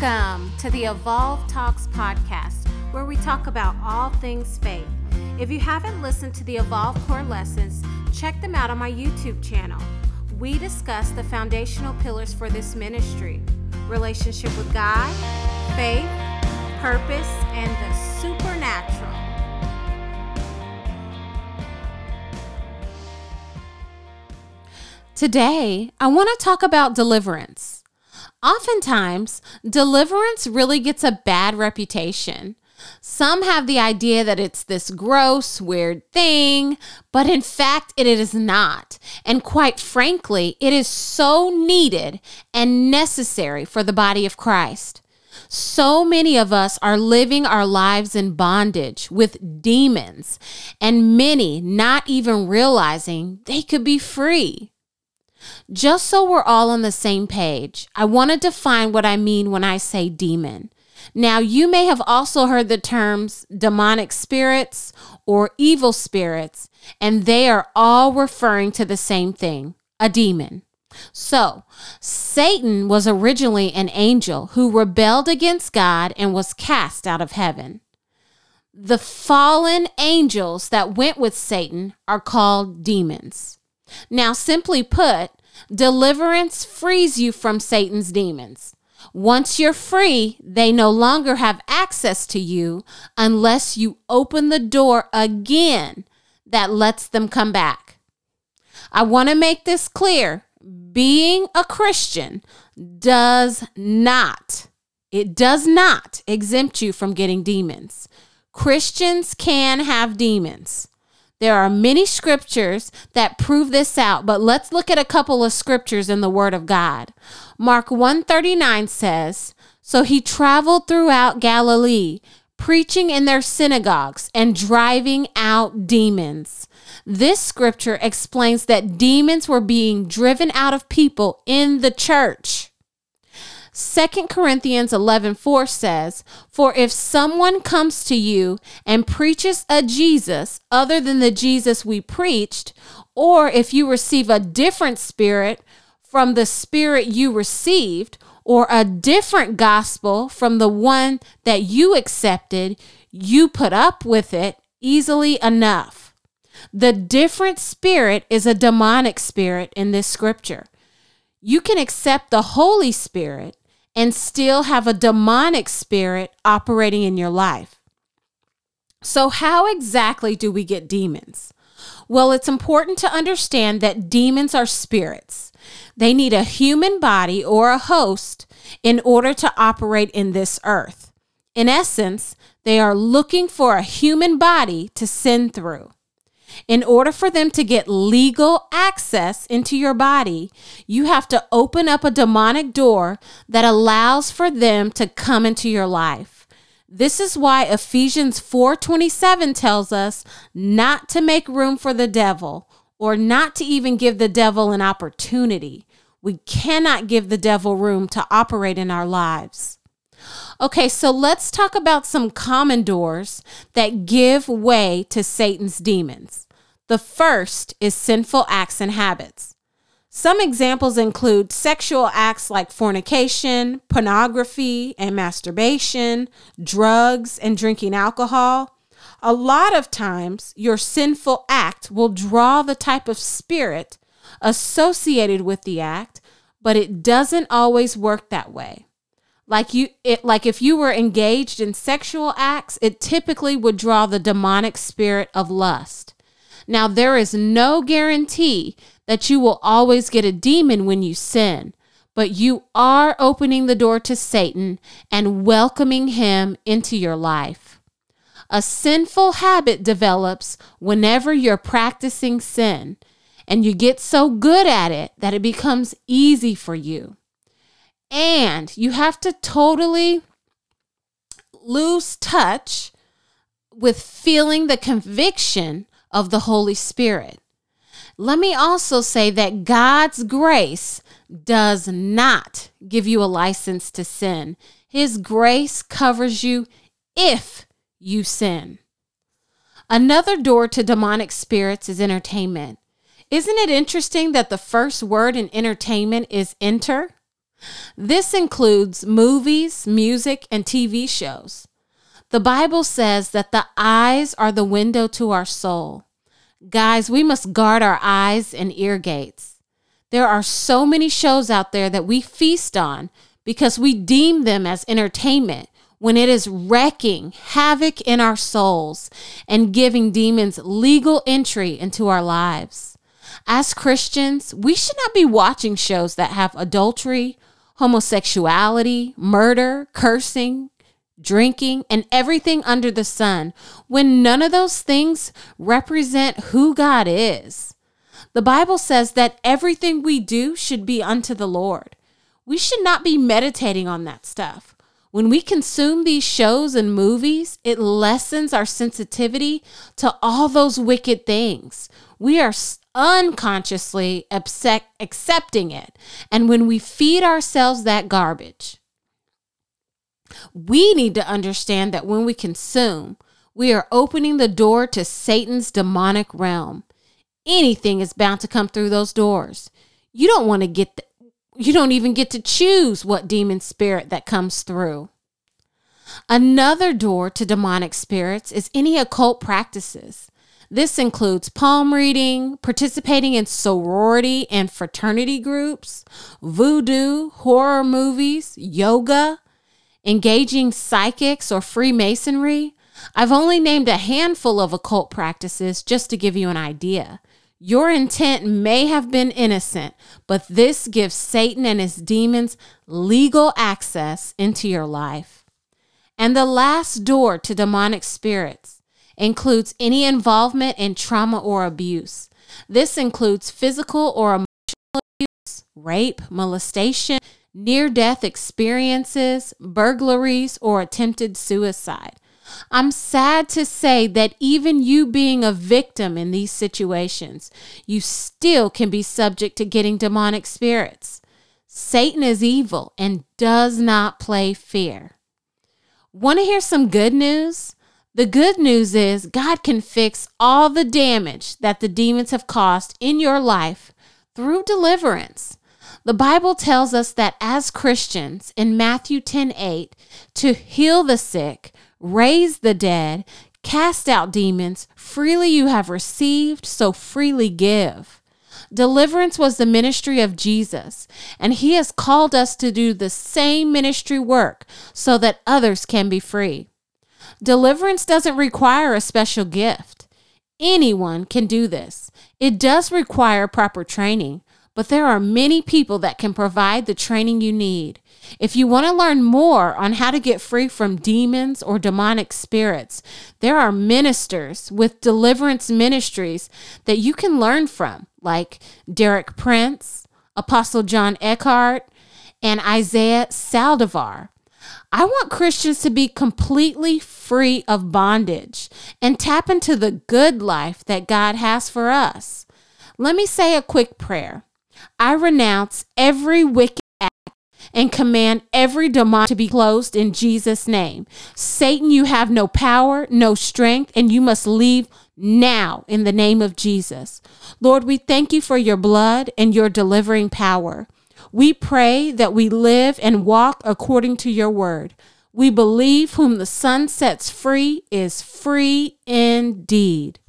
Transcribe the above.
Welcome to the Evolve Talks podcast, where we talk about all things faith. If you haven't listened to the Evolve Core lessons, check them out on my YouTube channel. We discuss the foundational pillars for this ministry relationship with God, faith, purpose, and the supernatural. Today, I want to talk about deliverance. Oftentimes, deliverance really gets a bad reputation. Some have the idea that it's this gross, weird thing, but in fact, it is not. And quite frankly, it is so needed and necessary for the body of Christ. So many of us are living our lives in bondage with demons, and many not even realizing they could be free. Just so we're all on the same page, I want to define what I mean when I say demon. Now, you may have also heard the terms demonic spirits or evil spirits, and they are all referring to the same thing a demon. So, Satan was originally an angel who rebelled against God and was cast out of heaven. The fallen angels that went with Satan are called demons. Now, simply put, deliverance frees you from Satan's demons. Once you're free, they no longer have access to you unless you open the door again that lets them come back. I want to make this clear. Being a Christian does not, it does not exempt you from getting demons. Christians can have demons. There are many scriptures that prove this out, but let's look at a couple of scriptures in the word of God. Mark 139 says, "So he traveled throughout Galilee, preaching in their synagogues and driving out demons." This scripture explains that demons were being driven out of people in the church. 2 Corinthians 11 4 says, For if someone comes to you and preaches a Jesus other than the Jesus we preached, or if you receive a different spirit from the spirit you received, or a different gospel from the one that you accepted, you put up with it easily enough. The different spirit is a demonic spirit in this scripture. You can accept the Holy Spirit and still have a demonic spirit operating in your life. So, how exactly do we get demons? Well, it's important to understand that demons are spirits. They need a human body or a host in order to operate in this earth. In essence, they are looking for a human body to sin through. In order for them to get legal access into your body, you have to open up a demonic door that allows for them to come into your life. This is why Ephesians 4:27 tells us not to make room for the devil or not to even give the devil an opportunity. We cannot give the devil room to operate in our lives. Okay, so let's talk about some common doors that give way to Satan's demons. The first is sinful acts and habits. Some examples include sexual acts like fornication, pornography, and masturbation, drugs, and drinking alcohol. A lot of times, your sinful act will draw the type of spirit associated with the act, but it doesn't always work that way. Like you it like if you were engaged in sexual acts, it typically would draw the demonic spirit of lust. Now, there is no guarantee that you will always get a demon when you sin, but you are opening the door to Satan and welcoming him into your life. A sinful habit develops whenever you're practicing sin, and you get so good at it that it becomes easy for you. And you have to totally lose touch with feeling the conviction of the Holy Spirit. Let me also say that God's grace does not give you a license to sin. His grace covers you if you sin. Another door to demonic spirits is entertainment. Isn't it interesting that the first word in entertainment is enter? This includes movies, music, and TV shows. The Bible says that the eyes are the window to our soul. Guys, we must guard our eyes and ear gates. There are so many shows out there that we feast on because we deem them as entertainment when it is wrecking havoc in our souls and giving demons legal entry into our lives. As Christians, we should not be watching shows that have adultery, homosexuality, murder, cursing, drinking, and everything under the sun when none of those things represent who God is. The Bible says that everything we do should be unto the Lord. We should not be meditating on that stuff. When we consume these shows and movies, it lessens our sensitivity to all those wicked things. We are unconsciously accepting it. And when we feed ourselves that garbage, we need to understand that when we consume, we are opening the door to Satan's demonic realm. Anything is bound to come through those doors. You don't want to get the, you don't even get to choose what demon spirit that comes through. Another door to demonic spirits is any occult practices. This includes palm reading, participating in sorority and fraternity groups, voodoo, horror movies, yoga, engaging psychics or Freemasonry. I've only named a handful of occult practices just to give you an idea. Your intent may have been innocent, but this gives Satan and his demons legal access into your life. And the last door to demonic spirits includes any involvement in trauma or abuse. This includes physical or emotional abuse, rape, molestation, near death experiences, burglaries, or attempted suicide. I'm sad to say that even you being a victim in these situations, you still can be subject to getting demonic spirits. Satan is evil and does not play fair. Want to hear some good news? The good news is God can fix all the damage that the demons have caused in your life through deliverance. The Bible tells us that as Christians in Matthew 10 8, to heal the sick, raise the dead, cast out demons, freely you have received, so freely give. Deliverance was the ministry of Jesus, and he has called us to do the same ministry work so that others can be free. Deliverance doesn't require a special gift. Anyone can do this. It does require proper training, but there are many people that can provide the training you need. If you want to learn more on how to get free from demons or demonic spirits, there are ministers with deliverance ministries that you can learn from, like Derek Prince, Apostle John Eckhardt, and Isaiah Saldivar. I want Christians to be completely free of bondage and tap into the good life that God has for us. Let me say a quick prayer. I renounce every wicked act and command every demon to be closed in Jesus' name. Satan, you have no power, no strength, and you must leave now in the name of Jesus. Lord, we thank you for your blood and your delivering power. We pray that we live and walk according to your word. We believe whom the Son sets free is free indeed.